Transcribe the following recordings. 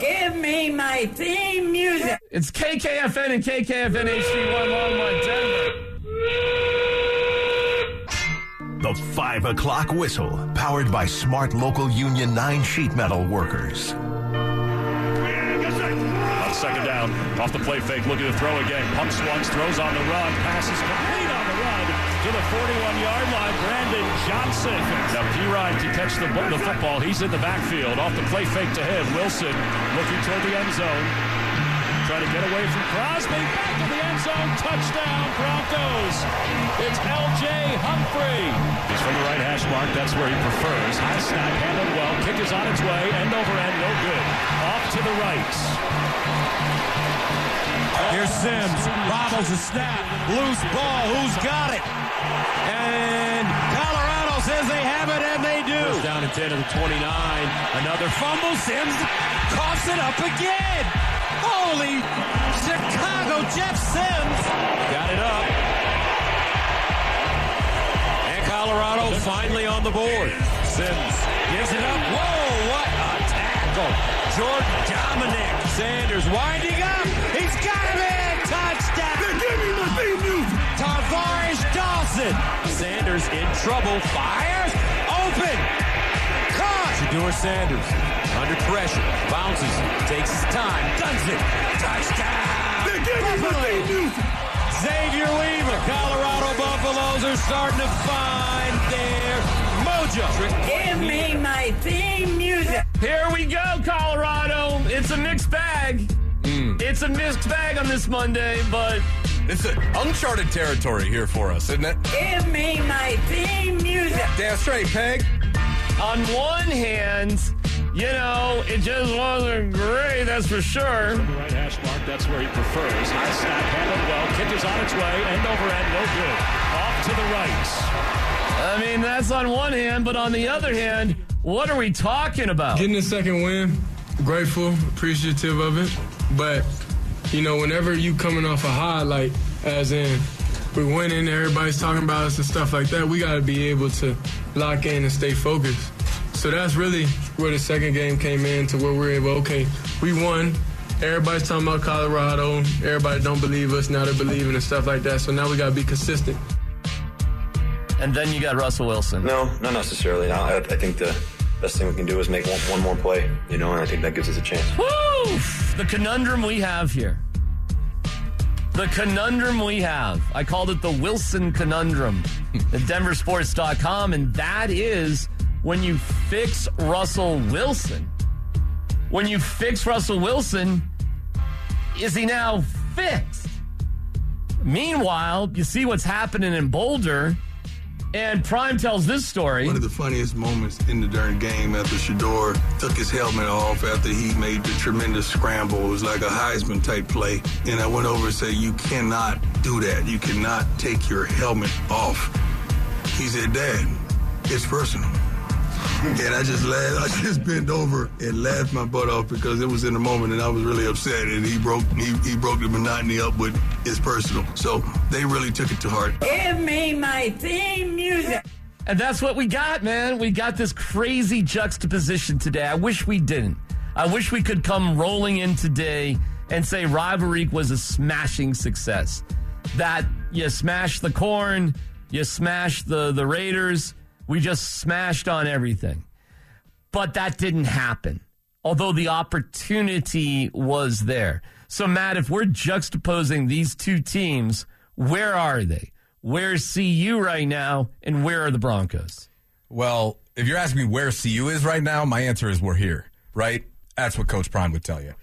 Give me my theme music. It's KKFN and KKFN HD1 Longmont, Denver. The 5 o'clock whistle, powered by Smart Local Union 9 sheet metal workers. On second down, off the play fake, looking to throw again. Pumps once, throws on the run, passes complete on the run the 41-yard line. Brandon Johnson. Now Perine to catch the, the football. He's in the backfield. Off the play fake to him. Wilson looking toward the end zone. Trying to get away from Crosby. Back to the end zone. Touchdown, Broncos. It's L.J. Humphrey. He's from the right hash mark. That's where he prefers. High snap, handled well. Kick is on its way. End over end. No good. Off to the right. Here's Sims. Bobbles a snap. Loose ball. Who's got it? And Colorado says they have it, and they do. First down and 10 to the 29. Another fumble. Sims coughs it up again. Holy Chicago, Jeff Sims. Got it up. And Colorado finally on the board. Sims gives it up. Whoa, what a tackle. Jordan Domineck. Sanders winding up. He's got him Dawson. Sanders in trouble. Fires. Open. Caught. Shedeur Sanders under pressure. Bounces. Takes his time. Guns it. Touchdown. Give me my theme music. Xavier Weaver. Colorado Buffaloes are starting to find their mojo. Give me my theme music. Here we go, Colorado. It's a mixed bag. Hmm. It's a mixed bag on this Monday, but It's a uncharted territory here for us, isn't it? Give me my theme music. Damn straight, Peg. on one hand, you know, it just wasn't great, that's for sure. The right hash mark. That's where he prefers. High snap, handled well. Kick is on its way. End over end. No good. Off to the right. I mean, that's on one hand, but on the other hand, what are we talking about? Getting a second win, grateful, appreciative of it. But, you know, whenever you coming off a high, like, as in, we're winning, everybody's talking about us and stuff like that, we got to be able to lock in and stay focused. So that's really where the second game came in to where we're able, okay, we won. Everybody's talking about Colorado. Everybody don't believe us. Now they're believing and stuff like that. So now we got to be consistent. And then you got Russell Wilson. No, not necessarily. No, I, I think the best thing we can do is make one, one more play, you know, and I think that gives us a chance. Woo! The conundrum we have here. The conundrum we have. I called it the Wilson conundrum at denversports.com, and that is when you fix Russell Wilson. When you fix Russell Wilson, is he now fixed? Meanwhile, you see what's happening in Boulder, and Prime tells this story. One of the funniest moments in the darn game after Shedeur took his helmet off after he made the tremendous scramble. It was like a Heisman type play. And I went over and said, You cannot do that. You cannot take your helmet off. He said, Dad, it's personal. And I just laughed. I just bent over and laughed my butt off because it was in the moment and I was really upset. And he broke he, he broke the monotony up with it's personal. So they really took it to heart. Give me my theme music. And that's what we got, man. We got this crazy juxtaposition today. I wish we didn't. I wish we could come rolling in today and say Rivalry was a smashing success. That you smashed the corn, you smashed the, the Raiders, we just smashed on everything. But that didn't happen, although the opportunity was there. So, Matt, if we're juxtaposing these two teams, where are they? Where's CU right now, and where are the Broncos? Well, if you're asking me where CU is right now, my answer is we're here, right? That's what Coach Prime would tell you.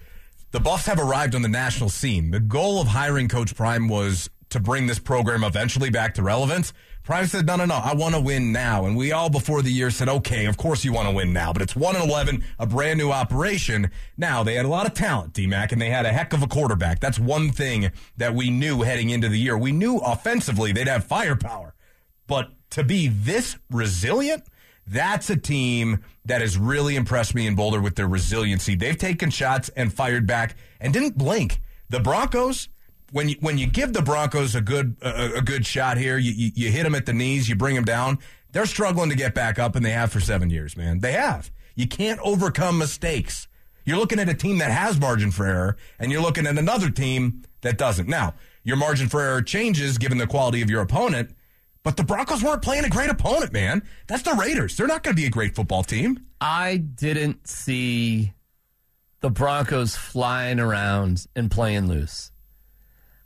The Buffs have arrived on the national scene. The goal of hiring Coach Prime was to bring this program eventually back to relevance. Prime said, no, no, no, I want to win now. And we all before the year said, okay, of course you want to win now, but it's 1 and 11, a brand new operation. Now, they had a lot of talent, DMAC, and they had a heck of a quarterback. That's one thing that we knew heading into the year. We knew offensively they'd have firepower. But to be this resilient, that's a team that has really impressed me in Boulder with their resiliency. They've taken shots and fired back and didn't blink. The Broncos, when you when you give the Broncos a good a, a good shot here, you, you you hit them at the knees, you bring them down. They're struggling to get back up, and they have for seven years, man. They have. You can't overcome mistakes. You're looking at a team that has margin for error, and you're looking at another team that doesn't. Now, your margin for error changes given the quality of your opponent, but the Broncos weren't playing a great opponent, man. That's the Raiders. They're not going to be a great football team. I didn't see the Broncos flying around and playing loose.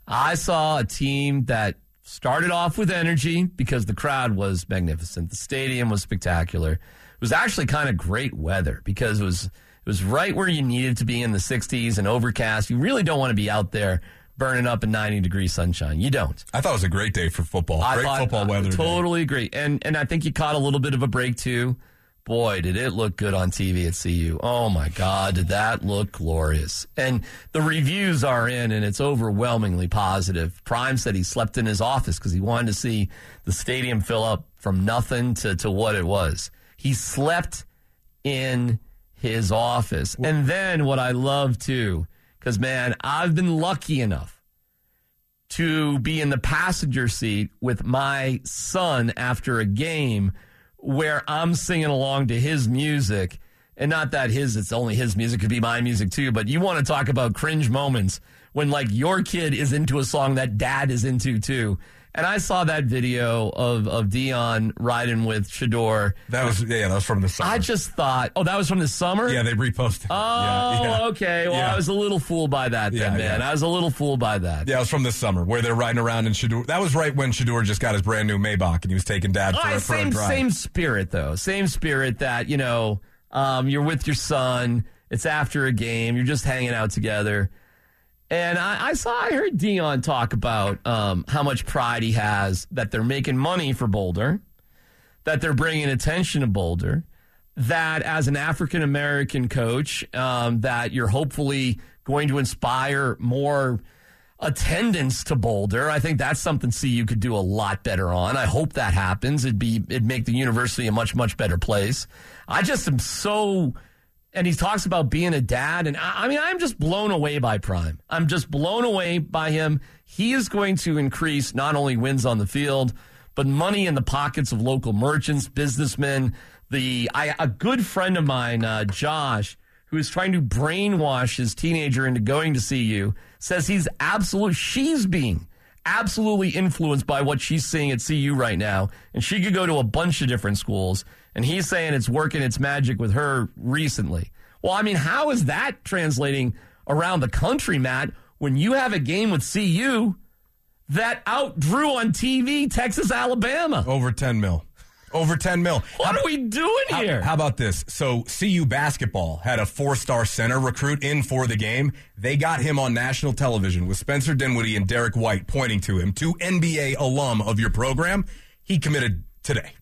I saw a team that started off with energy because the crowd was magnificent. The stadium was spectacular. It was actually kind of great weather because it was it was right where you needed to be in the 60s and overcast. You really don't want to be out there burning up in 90 degree sunshine. You don't. I thought it was a great day for football. I great thought- football I weather. day. Totally agree. And and I think you caught a little bit of a break too. Boy, did it look good on TV at CU. Oh my God, did that look glorious. And the reviews are in and it's overwhelmingly positive. Prime said he slept in his office because he wanted to see the stadium fill up from nothing to, to what it was. He slept in his office. And then what I love too, because man, I've been lucky enough to be in the passenger seat with my son after a game where I'm singing along to his music. And not that his, it's only his music, could be my music too, but you want to talk about cringe moments when like your kid is into a song that dad is into too. And I saw that video of, of Dion riding with Shedeur. That was yeah, that was from the summer. I just thought, oh, that was from the summer? yeah, they reposted. it. Oh, yeah, yeah. okay. Well, Yeah. I was a little fooled by that then, man. I was a little fooled by that. Yeah, it was from the summer where they're riding around in Shedeur. That was right when Shedeur just got his brand new Maybach and he was taking dad for, a- for same a drive. same spirit though. Same spirit that you know um, you're with your son. It's after a game. You're just hanging out together. And I, I saw, I heard Dion talk about um, how much pride he has that they're making money for Boulder, that they're bringing attention to Boulder, that as an African American coach, um, that you're hopefully going to inspire more attendance to Boulder. I think that's something CU could do a lot better on. I hope that happens. It'd be it'd make the university a much much better place. I just am so and he talks about being a dad and I, I mean I'm just blown away by Prime. I'm just blown away by him. He is going to increase not only wins on the field but money in the pockets of local merchants, businessmen. The I, a good friend of mine, uh, Josh, who is trying to brainwash his teenager into going to CU, says he's absolute. She's being absolutely influenced by what she's seeing at CU right now, and she could go to a bunch of different schools. And he's saying it's working its magic with her recently. Well, I mean, how is that translating around the country, Matt? When you have a game with CU that outdrew on TV Texas, Alabama. Over 10 mil. Over 10 mil. What are we doing How, here? how about this? So CU basketball had a four-star center recruit in for the game. They got him on national television with Spencer Dinwiddie and Derek White pointing to him, two NBA alum of your program. He committed today.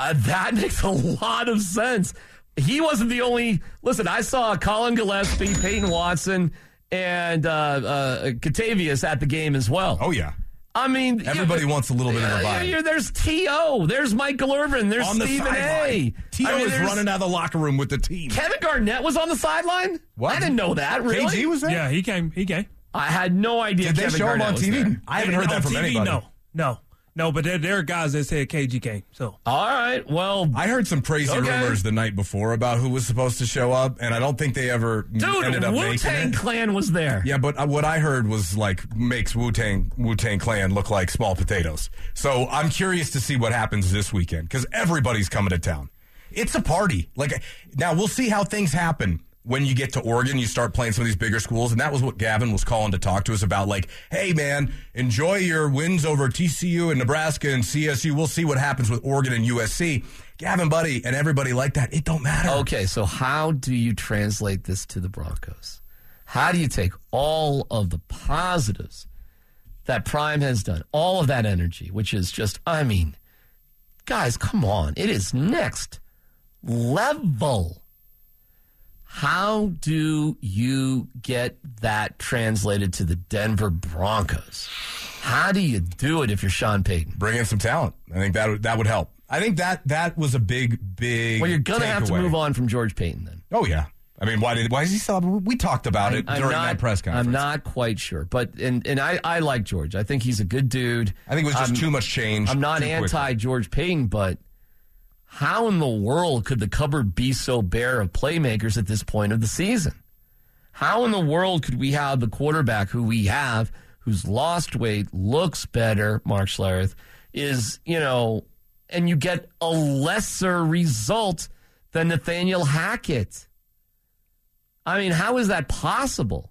Uh, that makes a lot of sense. He wasn't the only. Listen, I saw Colin Gillespie, Peyton Watson, and uh, uh, Catavius at the game as well. Oh yeah. I mean, Everybody wants a little bit of a vibe. you're- There's T.O., there's Michael Irvin, there's on the Stephen A. sideline. Tio I mean, is running out of the locker room with the team. Kevin Garnett was on the sideline? What? I didn't know that, really. KG was there? Yeah, he came. He came. I had no idea Did they Kevin show him on TV? there. I haven't heard that from TV, anybody. No, no, no. But there, there are guys that said KGK. So All right, well, I heard some crazy Okay. rumors the night before about who was supposed to show up, and I don't think they ever ended dude, up Wu making Tang. Clan was there. Yeah, but uh, what I heard was like makes Wu Tang Wu Tang Clan look like small potatoes. So I'm curious to see what happens this weekend because everybody's coming to town. It's a party. Like now, we'll see how things happen when you get to Oregon. You start playing some of these bigger schools, and that was what Gavin was calling to talk to us about. Like, hey man, enjoy your wins over TCU and Nebraska and CSU. We'll see what happens with Oregon and USC. Gavin, buddy, and everybody like that. It don't matter. Okay, so how do you translate this to the Broncos? How do you take all of the positives that Prime has done, all of that energy, which is just, I mean, guys, come on. It is next level. How do you get that translated to the Denver Broncos? How do you do it if you're Sean Payton? Bring in some talent. I think that would, that would help. I think that that was a big, big. Well, you're going to have to takeaway. move on from George Paton then. Oh yeah. I mean, why did why is he still? We talked about it I'm during not- that press conference. I'm not quite sure, but and and I I like George. I think he's a good dude. I think it was just I'm- too much change. I'm not too quickly. anti George Paton, but how in the world could the cupboard be so bare of playmakers at this point of the season? How in the world could we have the quarterback who we have, who's lost weight, looks better, Mark Schlereth, is, you know, and you get a lesser result than Nathaniel Hackett? I mean, how is that possible?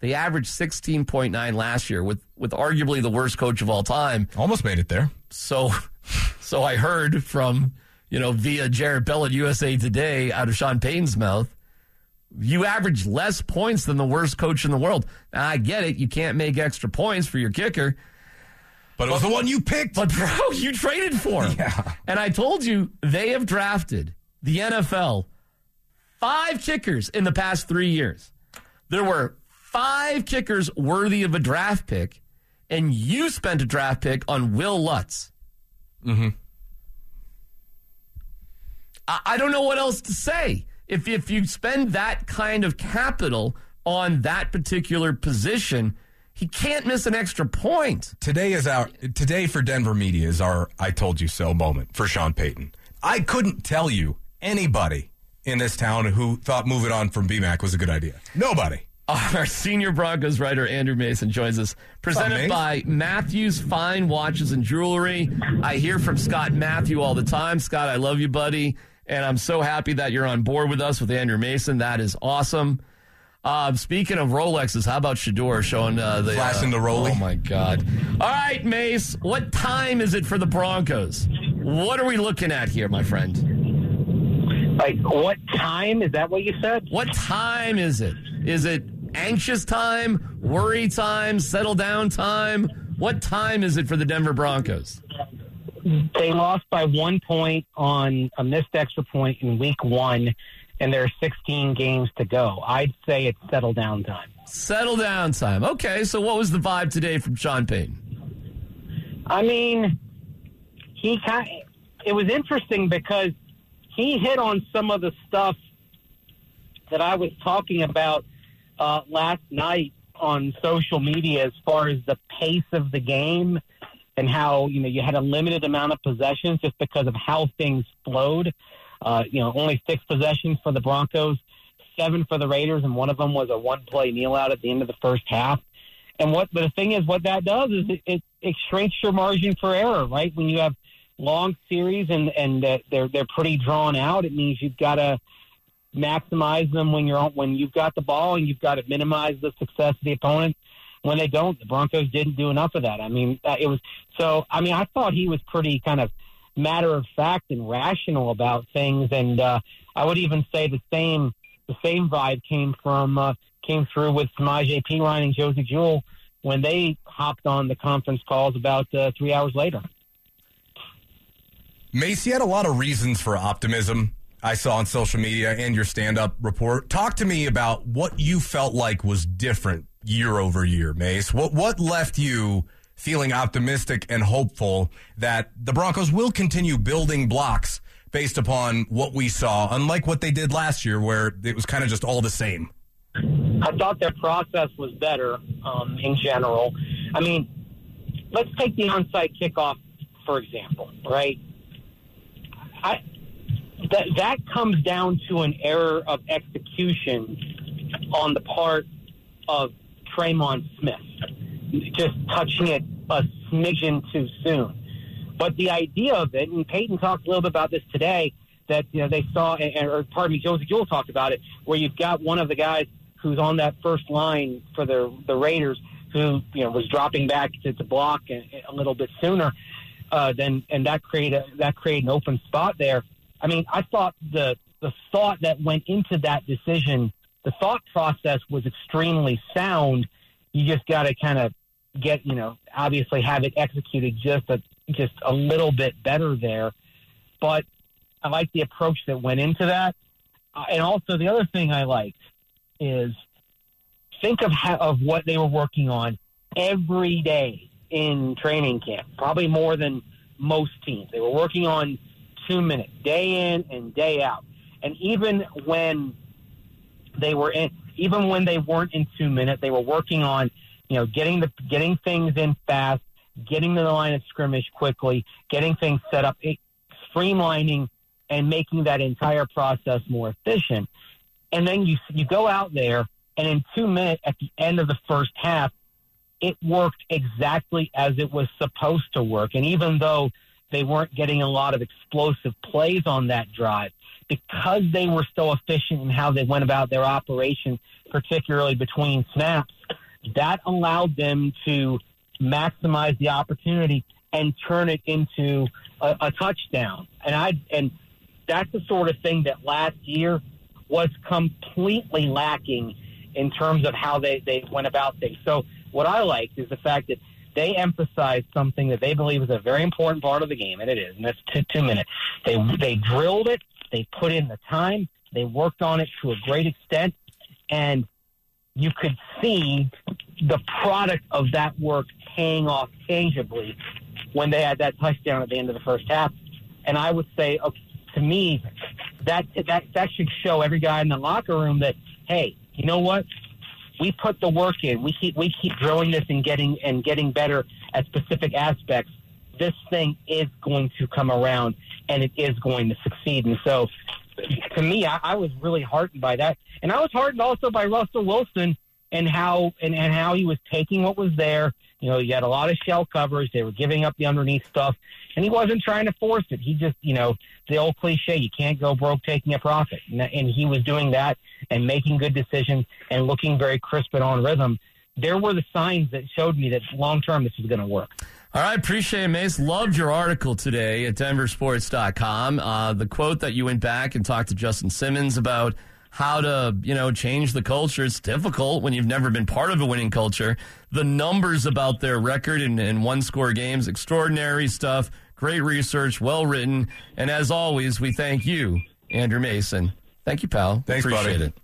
They averaged 16.9 last year with, with arguably the worst coach of all time. Almost made it there. So, so I heard from, you know, via Jarrett Bell at USA Today out of Sean Payton's mouth. You average less points than the worst coach in the world. Now, I get it. You can't make extra points for your kicker. But it was the one you picked. But, bro, you traded for him. Yeah. And I told you they have drafted the NFL five kickers in the past three years. There were five kickers worthy of a draft pick, and you spent a draft pick on Wil Lutz. Mm-hmm. I, I don't know what else to say. If if you spend that kind of capital on that particular position, he can't miss an extra point. Today is our today for Denver media is our I told you so moment for Sean Payton. I couldn't tell you anybody in this town who thought moving on from BMAC was a good idea. Nobody. Our senior Broncos writer Andrew Mason joins us, presented by Matheaus Fine Watches and Jewelry. I hear from Scott Matthew all the time. Scott, I love you, buddy, and I'm so happy that you're on board with us with Andrew Mason. That is awesome. Uh, speaking of Rolexes, how about Shedeur showing uh, the Flashing uh, the Rolly. Oh my God! All right, Mase, what time is it for the Broncos? What are we looking at here, my friend? Like, what time? Is that what you said? What time is it? Is it anxious time, worry time, settle down time? What time is it for the Denver Broncos? They lost by one point on a missed extra point in week one, and there are 16 games to go. I'd say it's settle down time. Settle down time. Okay, so what was the vibe today from Sean Payton? I mean, he kind it was interesting because he hit on some of the stuff that I was talking about uh, last night on social media as far as the pace of the game and how you know you had a limited amount of possessions just because of how things flowed. Uh, you know, only six possessions for the Broncos, seven for the Raiders, and one of them was a one-play kneel out at the end of the first half. And what but the thing is, what that does is it, it, it shrinks your margin for error, right? When you have long series and and they're they're pretty drawn out, it means you've got to maximize them when you're when you've got the ball, and you've got to minimize the success of the opponent. When they don't, the Broncos didn't do enough of that. I mean, uh, it was so. I mean, I thought he was pretty kind of matter of fact and rational about things, and uh, I would even say the same the same vibe came from uh, came through with Samaje Perine and Josey Jewell when they hopped on the conference calls about uh, three hours later. Macy had a lot of reasons for optimism. I saw on social media and your stand-up report. Talk to me about what you felt like was different year over year, Mase. What what left you feeling optimistic and hopeful that the Broncos will continue building blocks based upon what we saw, unlike what they did last year, where it was kind of just all the same. I thought their process was better um, in general. I mean, let's take the onside kickoff for example, right? I that that comes down to an error of execution on the part of Tremon Smith, just touching it a smidgen too soon. But the idea of it, and Peyton talked a little bit about this today, that you know they saw, or pardon me, Josey Jewell talked about it, where you've got one of the guys who's on that first line for the the Raiders, who you know was dropping back to, to block a, a little bit sooner, uh, then and that created that created an open spot there. I mean, I thought the the thought that went into that decision, the thought process was extremely sound. You just got to kind of get, you know, obviously have it executed just a just a little bit better there. But I like the approach that went into that, uh, and also the other thing I liked is think of how, of what they were working on every day in training camp. Probably more than most teams. They were working on two minutes, day in and day out. And even when they were in, even when they weren't in two minutes, they were working on, you know, getting the getting things in fast, getting to the line of scrimmage quickly, getting things set up, streamlining, and making that entire process more efficient. And then you you go out there And in two minutes at the end of the first half, it worked exactly as it was supposed to work. And even though they weren't getting a lot of explosive plays on that drive, because they were so efficient in how they went about their operation, particularly between snaps, that allowed them to maximize the opportunity and turn it into a, a touchdown. And I and that's the sort of thing that last year was completely lacking in terms of how they, they went about things. So what I liked is the fact that they emphasized something that they believe is a very important part of the game, and it is, and that's two, two minutes. They they drilled it, they put in the time, they worked on it to a great extent, and you could see the product of that work paying off tangibly when they had that touchdown at the end of the first half. And I would say, okay, to me, that that that should show every guy in the locker room that hey, you know what? We put the work in. We keep we keep drilling this and getting and getting better at specific aspects. This thing is going to come around and it is going to succeed. And so, to me, I, I was really heartened by that, and I was heartened also by Russell Wilson and how and, and how he was taking what was there. You know, he had a lot of shell coverage. They were giving up the underneath stuff, and he wasn't trying to force it. He just, you know, the old cliche: you can't go broke taking a profit, and, and he was doing that and making good decisions and looking very crisp and on rhythm. There were the signs that showed me that long term this is going to work. All right, appreciate it, Mase. Loved your article today at denversports.com. Uh, the quote that you went back and talked to Justin Simmons about how to, you know, change the culture. It's difficult when you've never been part of a winning culture. The numbers about their record in, in one score games, extraordinary stuff. Great research, well written. And as always, we thank you, Andrew Mason. Thank you, pal. Thanks, Appreciate buddy. it.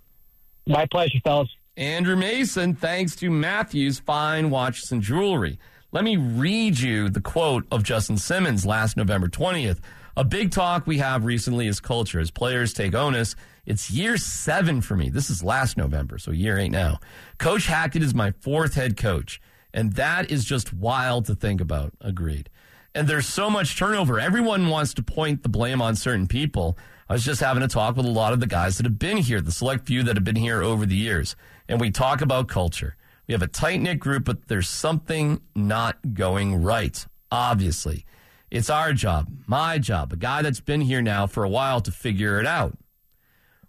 My pleasure, fellas. Andrew Mason, thanks to Matheaus Fine Watches and Jewelry. Let me read you the quote of Justin Simmons last November 20th. A big talk we have recently is culture. As players take onus, it's year seven for me. This is last November, so year eight now. Coach Hackett is my fourth head coach, and that is just wild to think about. Agreed. And there's so much turnover. Everyone wants to point the blame on certain people. I was just having a talk with a lot of the guys that have been here, the select few that have been here over the years, and we talk about culture. We have a tight knit group, but there's something not going right, obviously. It's our job, my job, a guy that's been here now for a while to figure it out.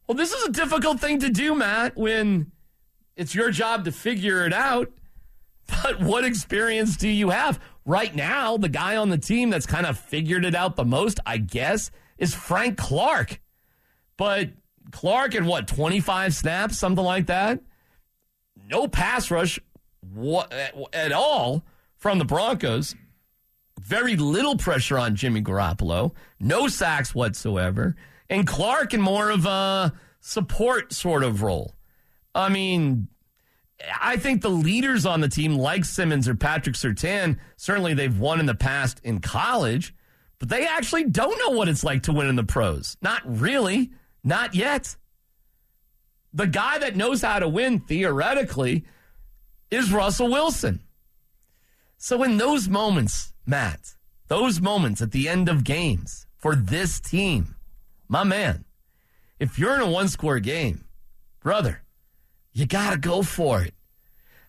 Well, this is a difficult thing to do, Matt, when it's your job to figure it out. But what experience do you have? Right now, the guy on the team that's kind of figured it out the most, I guess, is Frank Clark. But Clark in what, 25 snaps, something like that? No pass rush at all from the Broncos. Very little pressure on Jimmy Garoppolo. No sacks whatsoever. And Clark in more of a support sort of role. I mean, I think the leaders on the team, like Simmons or Patrick Surtain, certainly they've won in the past in college, but they actually don't know what it's like to win in the pros. Not really. Not yet. The guy that knows how to win, theoretically, is Russell Wilson. So, in those moments, Matt, those moments at the end of games for this team, my man, if you're in a one score game, brother, you got to go for it.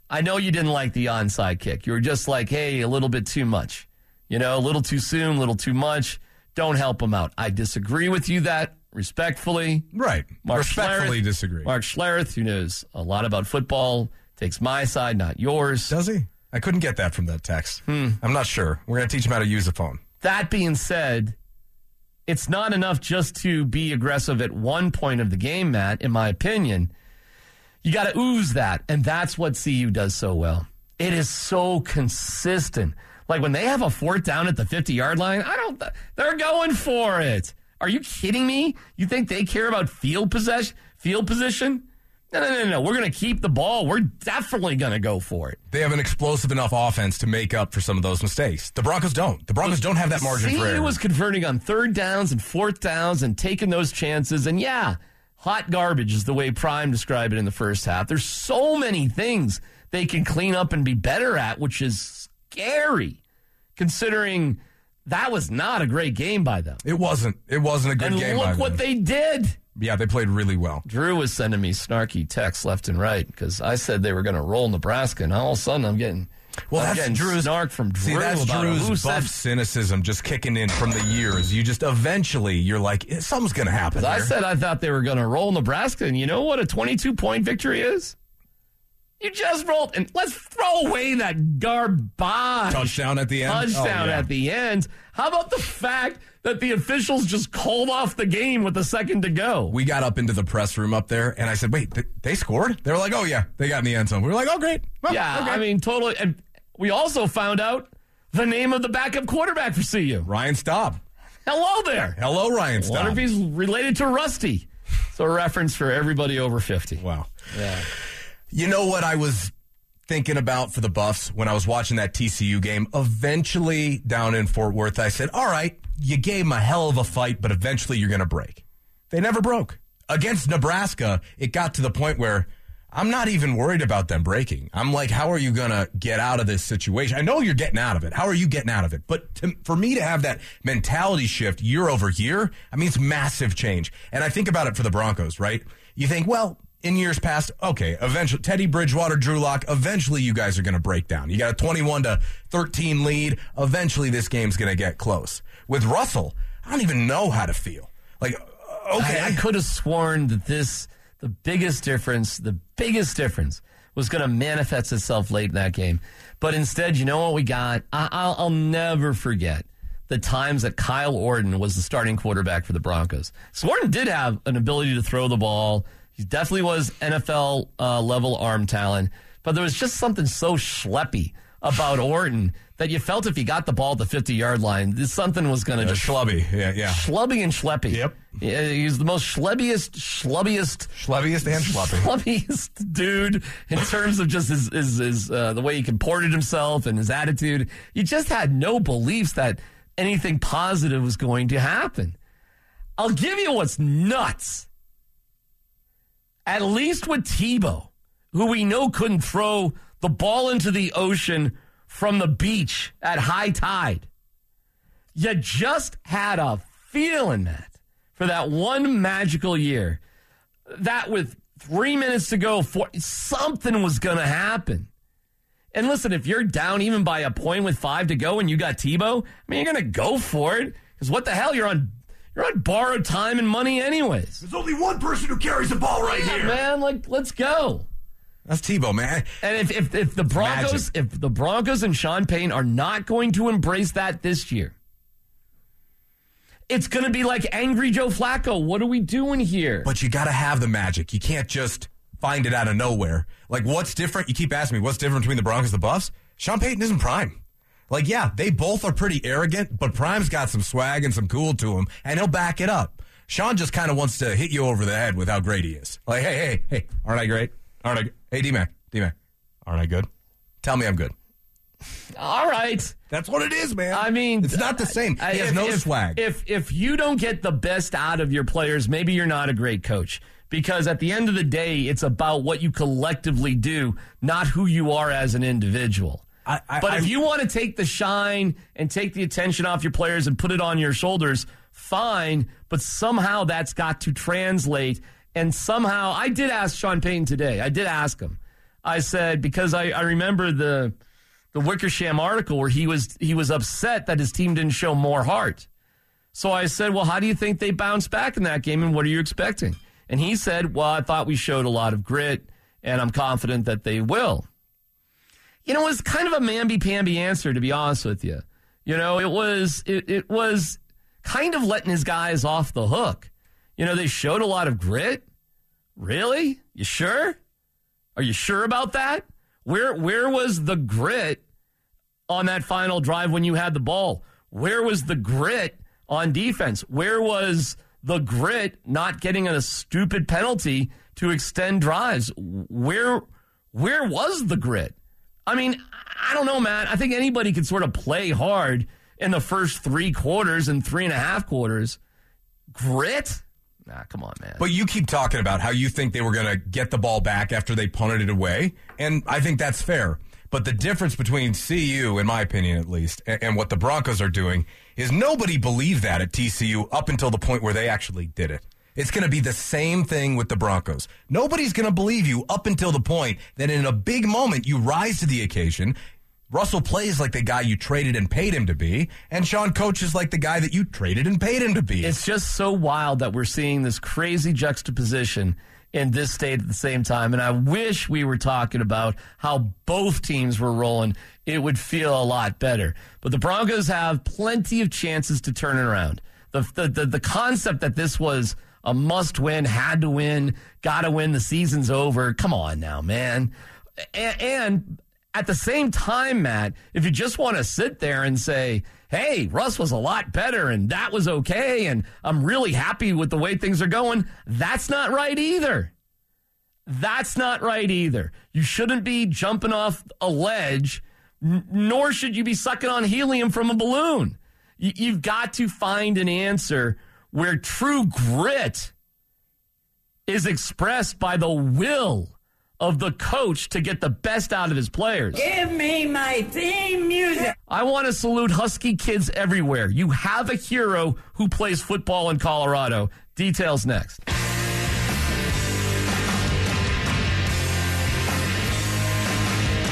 I know you didn't like the onside kick. You were just like, hey, a little bit too much. You know, a little too soon, a little too much. Don't help him out. I disagree with you that respectfully. Right. Mark Respectfully Schlereth- disagree. Mark Schlereth, who knows a lot about football, takes my side, not yours. Does he? I couldn't get that from that text. Hmm. I'm not sure. We're going to teach him how to use a phone. That being said, it's not enough just to be aggressive at one point of the game, Matt, in my opinion. You got to ooze that. And that's what CU does so well. It is so consistent. Like when they have a fourth down at the 50 yard line, I don't, they're going for it. Are you kidding me? You think they care about field possession, field position? No, no, no, no. We're going to keep the ball. We're definitely going to go for it. They have an explosive enough offense to make up for some of those mistakes. The Broncos don't. The Broncos don't have that margin for error. was converting on third downs and fourth downs and taking those chances. And yeah, hot garbage is the way Prime described it in the first half. There's so many things they can clean up and be better at, which is scary, considering that was not a great game by them. It wasn't. It wasn't a good and game. look what them. they did. Yeah, they played really well. Drew was sending me snarky texts left and right because I said they were going to roll Nebraska, and all of a sudden I'm getting Well, I'm that's Drew's snark from Drew See, that's about it. Who Drew's buff cynicism just kicking in from the years. You just eventually you're like, "Eh, something's going to happen. I said I thought they were going to roll Nebraska, and you know what a 22 point victory is? You just rolled, and let's throw away that garbage touchdown at the end. touchdown Oh, yeah. at the end. How about the fact that the officials just called off the game with a second to go? We got up into the press room up there, and I said, "Wait, th- they scored?" They were like, "Oh yeah, they got in the end zone." We were like, "Oh great." Well, yeah, okay. I mean, totally. And we also found out the name of the backup quarterback for CU. Ryan Staub. Hello there. Hello, Ryan Wonder Staub. if he's related to Rusty. So a reference for everybody over 50. Wow. Yeah. You know what I was thinking about for the Buffs when I was watching that TCU game? Eventually, down in Fort Worth, I said, all right, you gave them a hell of a fight, but eventually you're going to break. They never broke. Against Nebraska, it got to the point where I'm not even worried about them breaking. I'm like, how are you going to get out of this situation? I know you're getting out of it. How are you getting out of it? But to, for me to have that mentality shift year over year, I mean, it's massive change. And I think about it for the Broncos, right? You think, well, in years past, okay, eventually, Teddy Bridgewater, Drew Lock, eventually you guys are going to break down. You got a 21 to 13 lead. Eventually this game's going to get close. With Russell, I don't even know how to feel. Like, uh, okay. I, I could have sworn that this, the biggest difference, the biggest difference was going to manifest itself late in that game. But instead, you know what we got? I, I'll, I'll never forget the times that Kyle Orton was the starting quarterback for the Broncos. So Orton did have an ability to throw the ball. He definitely was NFL uh, level arm talent, but there was just something so schleppy about Orton that you felt if he got the ball at the 50 yard line, this- something was going to Uh, just schlubby. Yeah, yeah. Schlubby and schleppy. Yep. Yeah, He's the most schlubbiest, schlubbiest, Schlubbiest and schluppy. schlubbiest dude in terms of just his, his, his uh, the way he comported himself and his attitude. You just had no beliefs that anything positive was going to happen. I'll give you what's nuts. At least with Tebow, who we know couldn't throw the ball into the ocean from the beach at high tide. You just had a feeling that for that one magical year, that with three minutes to go, for, something was going to happen. And listen, if you're down even by a point with five to go and you got Tebow, I mean, you're going to go for it because what the hell? You're on you're on borrowed time and money, anyways. There's only one person who carries the ball right Yeah, here. man. Like, let's go. That's Tebow, man. And if, if, if the Broncos, if the Broncos and Sean Payne are not going to embrace that this year, it's going to be like angry Joe Flacco. What are we doing here? But you got to have the magic. You can't just find it out of nowhere. Like, what's different? You keep asking me, what's different between the Broncos and the Buffs? Sean Payton isn't prime. Like, yeah, they both are pretty arrogant, but Prime's got some swag and some cool to him, and he'll back it up. Sean just kind of wants to hit you over the head with how great he is. Like, hey, hey, hey, aren't I great? Aren't I? g- Hey, D-Mac, D-Mac, aren't I good? Tell me I'm good. All right. That's what it is, man. I mean, It's not the same. He I- has if- no if- swag. If if you don't get the best out of your players, maybe you're not a great coach. Because at the end of the day, it's about what you collectively do, not who you are as an individual. I- I- but if you want to take the shine and take the attention off your players and put it on your shoulders, fine. But somehow that's got to translate. And somehow, I did ask Sean Payton today. I did ask him. I said because I, I remember the the Wickersham article where he was he was upset that his team didn't show more heart. So I said, "Well, how do you think they bounced back in that game, and what are you expecting?" And he said, "Well, I thought we showed a lot of grit, and I'm confident that they will." You know, it was kind of a mamby-pamby answer, to be honest with you. You know, it was it, it was kind of letting his guys off the hook. You know, they showed a lot of grit. Really? You sure? Are you sure about that? Where where was the grit on that final drive when you had the ball? Where was the grit on defense? Where was the grit not getting a stupid penalty to extend drives? Where where was the grit? I mean, I don't know, man. I think anybody could sort of play hard in the first three quarters and three and a half quarters. Grit? Nah, come on, man. But you keep talking about how you think they were going to get the ball back after they punted it away, and I think that's fair. But the difference between CU, in my opinion at least, and, and what the Broncos are doing is nobody believed that at TCU up until the point where they actually did it. It's going to be the same thing with the Broncos. Nobody's going to believe you up until the point that in a big moment you rise to the occasion. Russell plays like the guy you traded and paid him to be, and Sean coaches like the guy that you traded and paid him to be. It's just so wild that we're seeing this crazy juxtaposition in this state at the same time. And I wish we were talking about how both teams were rolling. It would feel a lot better. But the Broncos have plenty of chances to turn it around. The, the, the, the concept that this was a must win, had to win, got to win, the season's over. Come on now, man. And, and at the same time, Matt, if you just want to sit there and say, hey, Russ was a lot better and that was okay, and I'm really happy with the way things are going, that's not right either. That's not right either. You shouldn't be jumping off a ledge, n- nor should you be sucking on helium from a balloon. Y- you've got to find an answer where true grit is expressed by the will of the coach to get the best out of his players. Give me my theme music. I want to salute Husky kids everywhere. You have a hero who plays football in Colorado. Details next.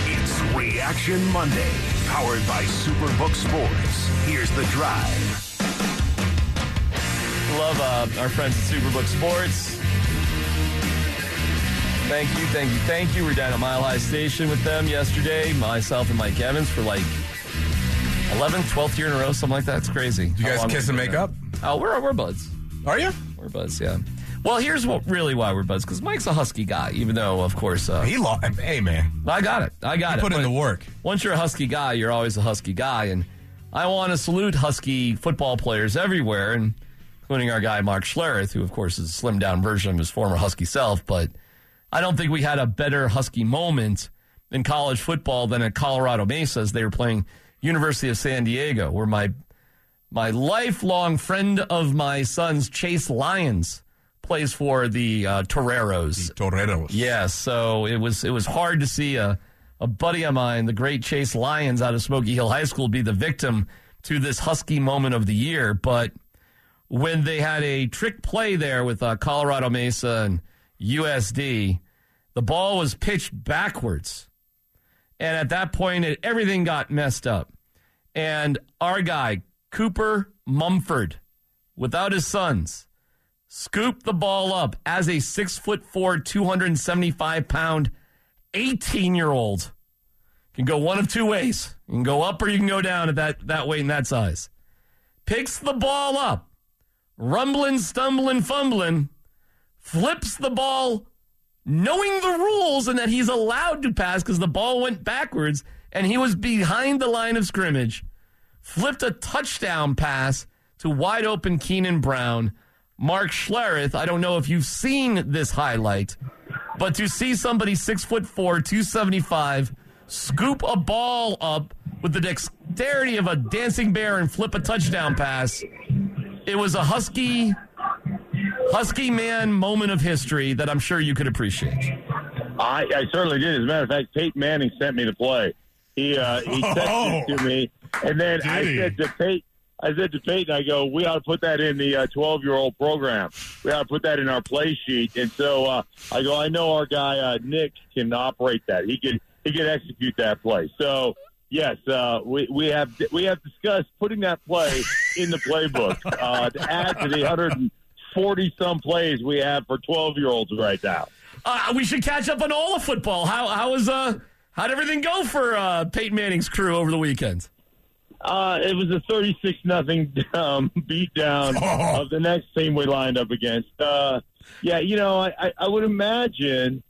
It's Reaction Monday, powered by Superbook Sports. Here's the drive. Love uh, our friends at Superbook Sports. Thank you, thank you, thank you. We're down at Mile High Station with them yesterday, myself and Mike Evans for like 11th, 12th year in a row, something like that. It's crazy. you guys kiss and make up? Oh, we're, we're buds. Are you? We're buds, yeah. Well, here's what really why we're buds because Mike's a husky guy, even though, of course, uh, He lost. Hey, man. I got it. I got He it. put in But the work. Once you're a husky guy, you're always a husky guy, and I want to salute husky football players everywhere, and including our guy Mark Schlereth, who of course is a slimmed down version of his former husky self. But I don't think we had a better husky moment in college football than at Colorado Mesa as they were playing University of San Diego, where my my lifelong friend of my son's Chase Lyons plays for the uh, Toreros. Toreros. Yeah, so it was it was hard to see a a buddy of mine, the great Chase Lyons out of Smoky Hill High School, be the victim to this husky moment of the year. But when they had a trick play there with uh, Colorado Mesa and USD, the ball was pitched backwards, and at that point, it, everything got messed up. And our guy Cooper Mumford, without his sons, scooped the ball up as a six foot four, 275 pound, 18 year old. Can go one of two ways. You can go up or you can go down at that, that weight and that size. Picks the ball up, rumbling, stumbling, fumbling, flips the ball, knowing the rules and that he's allowed to pass because the ball went backwards and he was behind the line of scrimmage, flipped a touchdown pass to wide open Keenan Brown. Mark Schlereth, I don't know if you've seen this highlight, but to see somebody six foot four, 275, scoop a ball up with the dexterity of a dancing bear and flip a touchdown pass, it was a husky, husky man moment of history that I'm sure you could appreciate. I, I certainly did. As a matter of fact, Peyton Manning sent me the play. He uh, he texted it to me, and then I he? said to Peyton, I said to Peyton, I go, we ought to put that in the twelve year old program. We ought to put that in our play sheet. And so uh, I go, I know our guy uh, Nick can operate that. He can he can execute that play. So yes, uh, we we have we have discussed putting that play in the playbook uh, to add to the hundred and forty some plays we have for twelve year olds right now. Uh, we should catch up on all of football. How how was uh how'd everything go for uh, Peyton Manning's crew over the weekend? Uh, it was a 36 nothing um, beat down Oh. of the next team we lined up against. Uh, yeah, you know, I, I, I would imagine.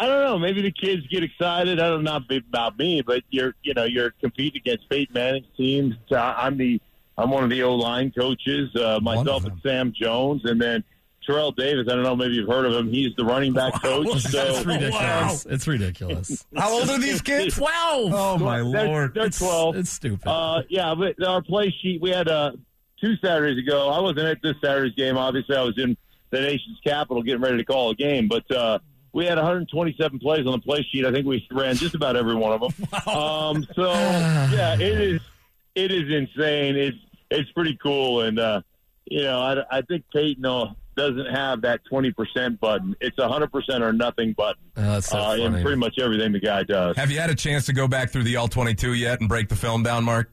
I don't know. Maybe the kids get excited. I don't know about me, but you're you know you're competing against Peyton Manning's team. So I'm the I'm one of the O line coaches. Uh, myself and Sam Jones, and then Terrell Davis. I don't know. Maybe you've heard of him. He's the running back coach. So It's ridiculous. It's ridiculous. How old are these kids? Twelve. Oh, my They're- Lord. They're, 12. It's stupid. Uh, yeah, but our play sheet, we had uh, two Saturdays ago. I wasn't at this Saturday's game. Obviously, I was in the nation's capital getting ready to call a game. But uh, we had 127 plays on the play sheet. I think we ran just about every one of them. Um, so yeah, it is it is insane. It's it's pretty cool, and uh, you know, I, I think Peyton will doesn't have that 20% button. It's a 100% or nothing button Oh, that's so uh, in pretty much everything the guy does. Have you had a chance to go back through the all 22 yet and break the film down, Mark?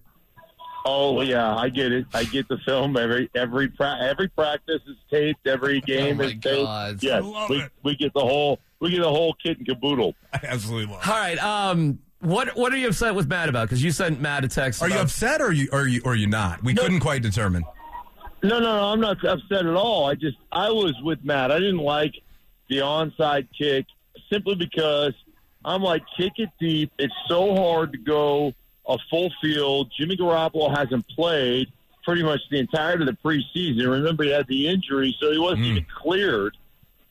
Oh yeah, I get it. I get the film every every pra- every practice is taped. Every game my is taped. God. Yes, we, it. we get the whole we get the whole kit and caboodle. I absolutely love. All right. Um, what what are you upset with Matt about? Because you sent Matt a text. Are you upset or are you or you or you not? We couldn't quite determine. No, no, no. I'm not upset at all. I just I was with Matt. I didn't like the onside kick simply because I'm like kick it deep. It's so hard to go a full field. Jimmy Garoppolo hasn't played pretty much the entirety of the preseason. Remember, he had the injury, so he wasn't even cleared.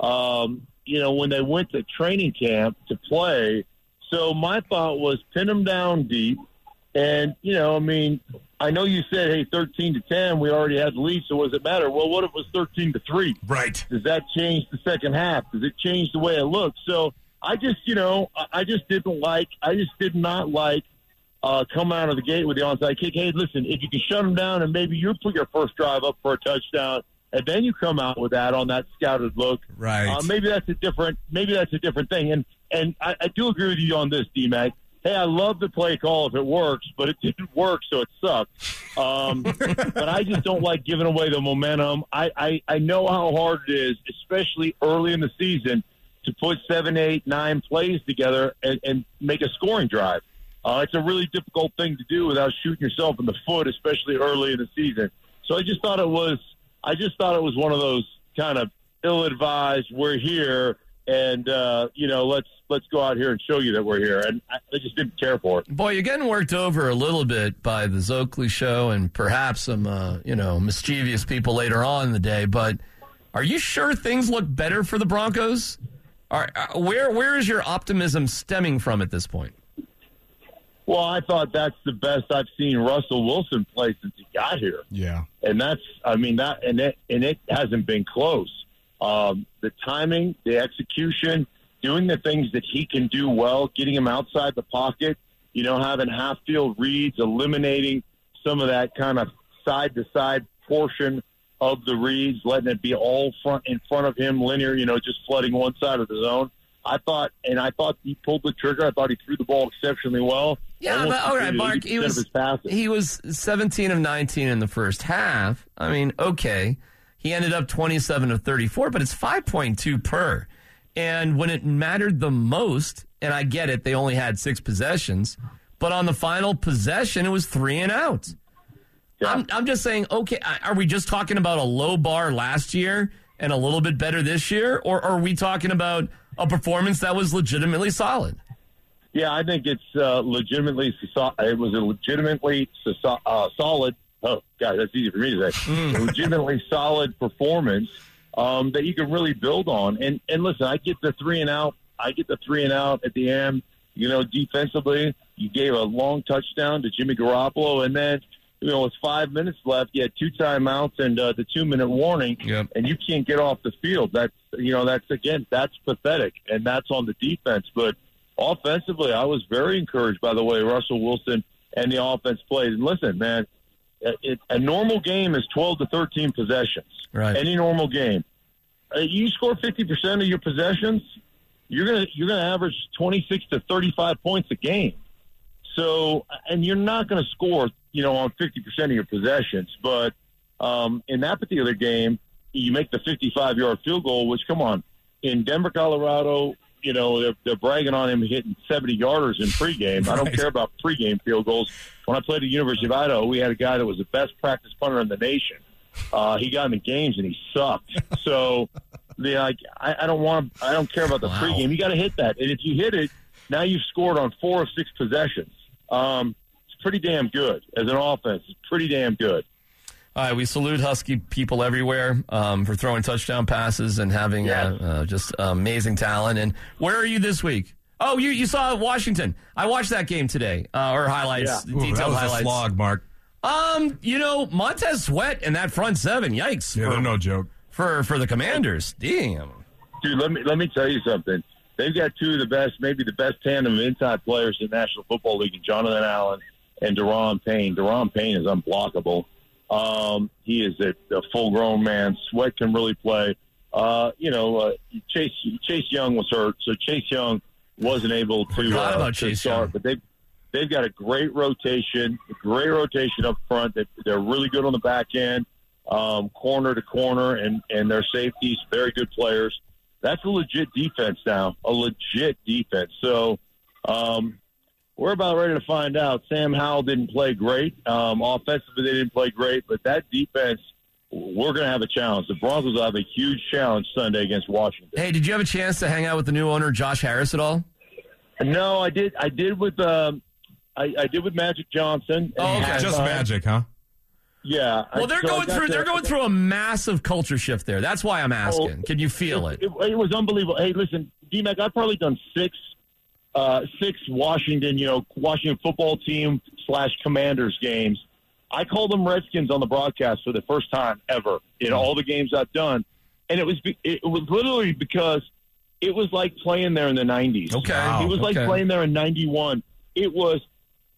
Um, you know, when they went to training camp to play. So my thought was pin him down deep. And, you know, I mean, I know you said, hey, 13 to 10, we already had the lead, so what does it matter? Well, what if it was 13 to 3? Right. Does that change the second half? Does it change the way it looks? So I just, you know, I just didn't like, I just did not like uh, come out of the gate with the onside kick. Hey, listen, if you can shut them down and maybe you put your first drive up for a touchdown, and then you come out with that on that scouted look, Right. Uh, maybe that's a different, maybe that's a different thing. And and I, I do agree with you on this, D Mac. Hey, I love the play call if it works, but it didn't work, so it sucked. Um, but I just don't like giving away the momentum. I, I I know how hard it is, especially early in the season, to put seven, eight, nine plays together and, and make a scoring drive. Uh, it's a really difficult thing to do without shooting yourself in the foot, especially early in the season. So I just thought it was, I just thought it was one of those kind of ill-advised. We're here, and uh, you know, let's let's go out here and show you that we're here. And I, I just didn't care for it. Boy, you're getting worked over a little bit by the Zoakley show and perhaps some, uh, you know, mischievous people later on in the day. But are you sure things look better for the Broncos? Are, where where is your optimism stemming from at this point? Well, I thought that's the best I've seen Russell Wilson play since he got here. Yeah. and that's I mean that and it and it hasn't been close. Um, the timing, the execution, doing the things that he can do well, getting him outside the pocket, you know, having half field reads, eliminating some of that kind of side to side portion of the reads, letting it be all front in front of him, linear, you know, just flooding one side of the zone. I thought, and I thought he pulled the trigger. I thought he threw the ball exceptionally well. Yeah, but all right, Mark. He was he was 17 of 19 in the first half. I mean, okay, he ended up 27 of 34, but it's 5.2 per. And when it mattered the most, and I get it, they only had six possessions, but on the final possession, it was three and out. I'm, I'm just saying, okay, are we just talking about a low bar last year and a little bit better this year, or are we talking about a performance that was legitimately solid? Yeah, I think it's uh, legitimately. It was a legitimately uh, solid. Oh, God, that's easy for me to say. Mm. Legitimately solid performance um, that you can really build on. And and listen, I get the three and out. I get the three and out at the end. You know, defensively, you gave a long touchdown to Jimmy Garoppolo, and then you know with five minutes left, you had two timeouts and uh, the two minute warning, Yep. and you can't get off the field. That's you know that's again that's pathetic, and that's on the defense, but offensively, I was very encouraged by the way Russell Wilson and the offense played. And listen, man, it, a normal game is 12 to 13 possessions. Right. Any normal game. Uh, you score 50% of your possessions, you're going to you're to average 26 to 35 points a game. So, and you're not going to score, you know, on 50% of your possessions, but um, in that particular game, you make the 55 yard field goal, which, come on, in Denver, Colorado, you know, they're, they're bragging on him hitting 70 yarders in pregame. I don't Right. care about pregame field goals. When I played at the University of Idaho, we had a guy that was the best practice punter in the nation. Uh, he got in the games and he sucked. So, the like, I, I don't want, I don't care about the Wow. pregame. You got to hit that, and if you hit it, now you've scored on four of six possessions. Um, it's pretty damn good as an offense. It's pretty damn good. All right, we salute Husky people everywhere um, for throwing touchdown passes and having uh, uh, just amazing talent. And where are you this week? Oh, you, you saw Washington. I watched that game today, uh, or highlights, Ooh, detailed that was highlights. a slog, Mark. Um, you know, Montez Sweat and that front seven. Yikes! Yeah, for, they're no joke. for for the Commanders. Damn. Dude, let me let me tell you something. They've got two of the best, maybe the best tandem of inside players in the National Football League, Jonathan Allen and Daron Payne. Daron Payne is unblockable. Um, he is a, a full-grown man. Sweat can really play. uh, you know, uh, Chase Chase Young was hurt, so Chase Young wasn't able to, uh, to start. Young. But they they've got a great rotation, a great rotation up front. They, they're really good on the back end, um, corner to corner, and and their safeties very good players. That's a legit defense now, a legit defense. So. Um, we're about ready to find out. Sam Howell didn't play great. Um, offensively, they didn't play great, but that defense, we're going to have a challenge. The Broncos will have a huge challenge Sunday against Washington. Hey, did you have a chance to hang out with the new owner, Josh Harris, at all? No, I did. I did with um, I, I did with Magic Johnson. Oh, okay. Just magic, huh? Yeah. Well, they're So going through. to- They're going through a massive culture shift there. That's why I'm asking. Can you feel it? It, it was unbelievable. Hey, listen, DMAC, I've probably done six, uh, six Washington, you know, Washington football team slash Commanders games. I called them Redskins on the broadcast for the first time ever in all the games I've done, and it was be- it was literally because it was like playing there in the '90s. Okay. Wow, it was like okay. playing there in '91. It was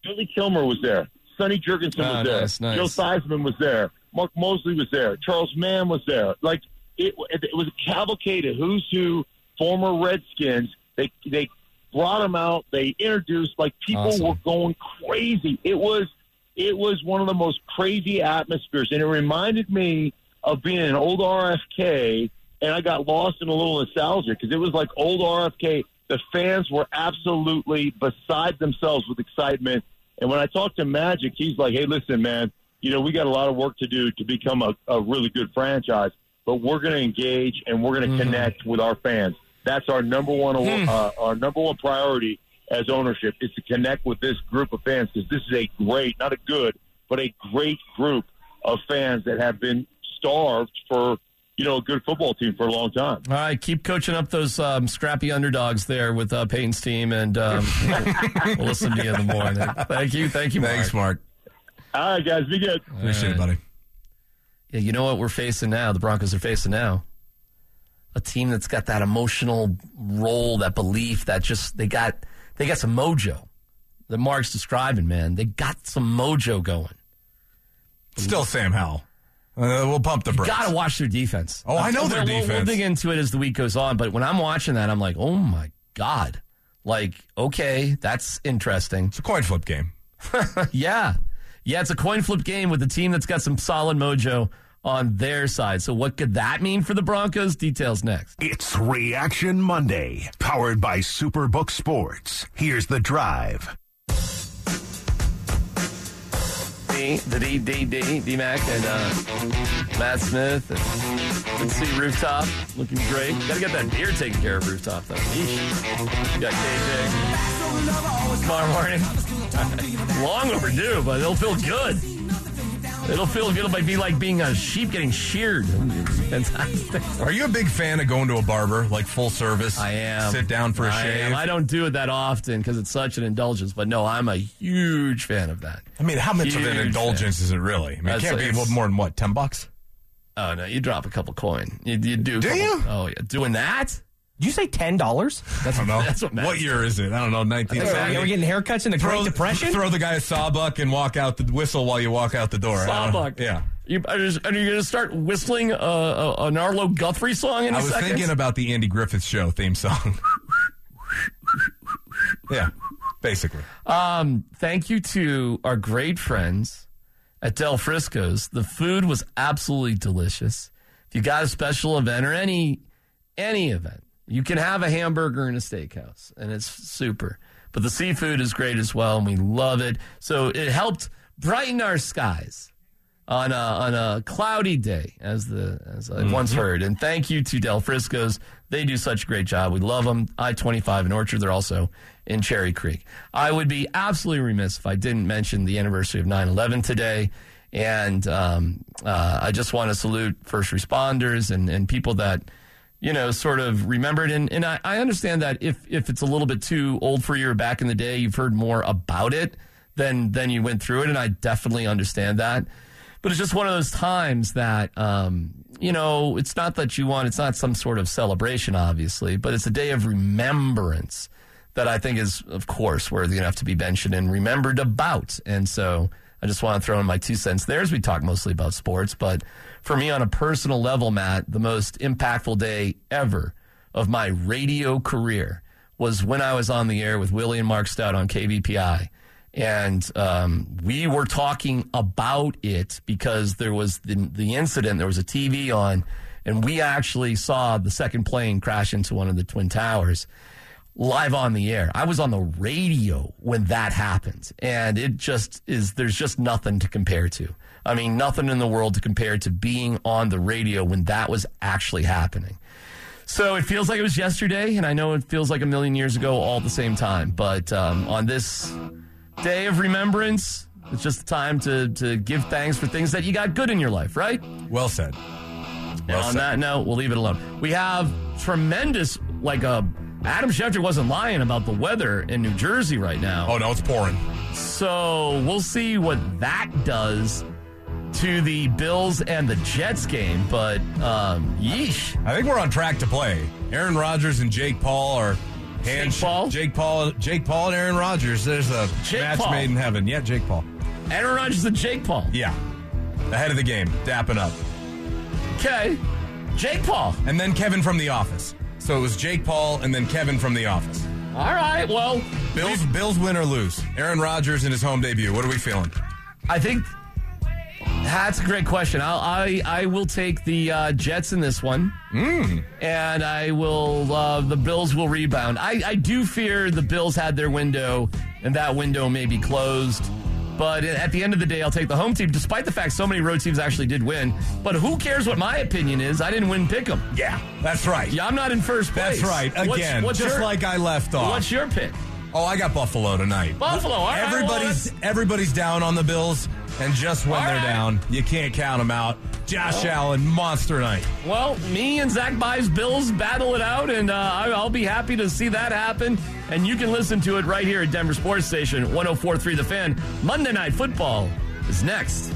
Billy Kilmer was there, Sonny Jurgensen Ah, was there, nice, nice. Joe Theismann was there, Mark Moseley was there, Charles Mann was there. Like it, it was a cavalcade of who's who, former Redskins. They they brought them out. They introduced like people Awesome. were going crazy. It was it was one of the most crazy atmospheres, and it reminded me of being an old RFK. And I got lost in a little nostalgia because it was like old RFK. The fans were absolutely beside themselves with excitement. And when I talked to Magic, he's like, "Hey, listen, man, you know we got a lot of work to do to become a, a really good franchise, but we're going to engage and we're going to mm-hmm. connect with our fans. That's our number one uh, our number one priority as ownership is to connect with this group of fans because this is a great, not a good, but a great group of fans that have been starved for you know a good football team for a long time. All right, keep coaching up those um, scrappy underdogs there with uh, Payton's team, and um, we'll listen to you in the morning. Thank you, thank you, Mark. Thanks, Mark. All right, guys, be good. Appreciate it, buddy. Yeah, you know what we're facing now? The Broncos are facing now a team that's got that emotional role, that belief, that just they got they got some mojo. That Mark's describing, man, they got some mojo going. Still Sam Howell. Uh, we'll pump the brakes. Got to watch their defense. Oh, I know We'll- their we'll- We'll defense. dig into it as the week goes on, but when I'm watching that, I'm like, oh my god, like okay, that's interesting. It's a coin flip game. yeah, yeah, it's a coin flip game with a team that's got some solid mojo on their side. So what could that mean for the Broncos? Details next. It's Reaction Monday, powered by Superbook Sports. Here's the drive. D, the D, D, D, D Mac, and uh, Matt Smith. And let's see, Rooftop looking great. Got to get that beer taken care of, Rooftop, though. Yeesh. You got KJ. Tomorrow morning. Long overdue, but it'll feel good. It'll feel good. It'll be like being a sheep getting sheared. Fantastic. Are you a big fan of going to a barber, like full service? I am. Sit down for a I shave. am. I don't do it that often because it's such an indulgence, but no, I'm a huge fan of that. I mean, how much of an indulgence fan. is it really? I mean, it can't be more than what, ten bucks? Oh no, you drop a couple coin. You, you do. Do couple- you? Oh yeah, doing that. Did you say ten dollars? I don't know. That's what what year is it? I don't know. Nineteen Are we getting haircuts in the Throw, Great Depression? throw the guy a sawbuck and walk out the whistle while you walk out the door. I don't know. Sawbuck. Yeah. You, are, you, going to start whistling uh, uh, an Arlo Guthrie song in I a was second? thinking about the Andy Griffith Show theme song. yeah, basically. Um, thank you to our great friends at Del Frisco's. The food was absolutely delicious. If you got a special event or any any event, you can have a hamburger in a steakhouse, and it's super. But the seafood is great as well, and we love it. So it helped brighten our skies on a, on a cloudy day, as the as I once heard. And thank you to Del Frisco's. They do such a great job. We love them. I twenty five in Orchard. They're also in Cherry Creek. I would be absolutely remiss if I didn't mention the anniversary of 9-11 today. And um, uh, I just want to salute first responders and, and people that you know, sort of remembered. And, and I, I understand that if, if it's a little bit too old for you or back in the day, you've heard more about it than, than you went through it. And I definitely understand that. But it's just one of those times that, um, you know, it's not that you want, it's not some sort of celebration, obviously, but it's a day of remembrance that I think is, of course, worthy enough to be mentioned and remembered about. And so I just want to throw in my two cents there as we talk mostly about sports. But for me, on a personal level, Matt, the most impactful day ever of my radio career was when I was on the air with Willie and Mark Stout on KVPI. And um, we were talking about it because there was the, the incident, there was a TV on, and we actually saw the second plane crash into one of the Twin Towers live on the air. I was on the radio when that happened. And it just is, there's just nothing to compare to. I mean, nothing in the world to compare to being on the radio when that was actually happening. So it feels like it was yesterday, and I know it feels like a million years ago all at the same time. But um, on this day of remembrance, it's just the time to, to give thanks for things that you got good in your life, right? Well said. And on that note, we'll leave it alone. We have tremendous, like a Adam Schefter wasn't lying about the weather in New Jersey right now. Oh no, it's pouring. So we'll see what that does to the Bills and the Jets game. But um, yeesh, I think we're on track to play. Aaron Rodgers and Jake Paul are hand Jake Paul? Jake Paul, Jake Paul and Aaron Rodgers. There's a Jake match Paul. made in heaven. Yeah, Jake Paul. Aaron Rodgers and Jake Paul. Yeah, ahead of the game, dapping up. Okay, Jake Paul. And then Kevin from The Office. So it was Jake Paul and then Kevin from The Office. All right, well, Bills, Bills win or lose. Aaron Rodgers in his home debut. What are we feeling? I think that's a great question. I'll, I I will take the uh, Jets in this one, Mm. and I will. Uh, the Bills will rebound. I, I do fear the Bills had their window, and that window may be closed. But at the end of the day, I'll take the home team, despite the fact so many road teams actually did win. But who cares what my opinion is? I didn't win pick'em. Yeah, that's right. Yeah, I'm not in first place. That's right. Again, what's just your- like I left off. What's your pick? Oh, I got Buffalo tonight. Buffalo. Right, everybody's everybody's down on the Bills, and just when All they're right. down, you can't count them out. Josh Allen, monster night. Well, me and Zach Buys Bills battle it out, and uh, I'll be happy to see that happen. And you can listen to it right here at Denver Sports Station 1043 The Fan. Monday Night Football is next.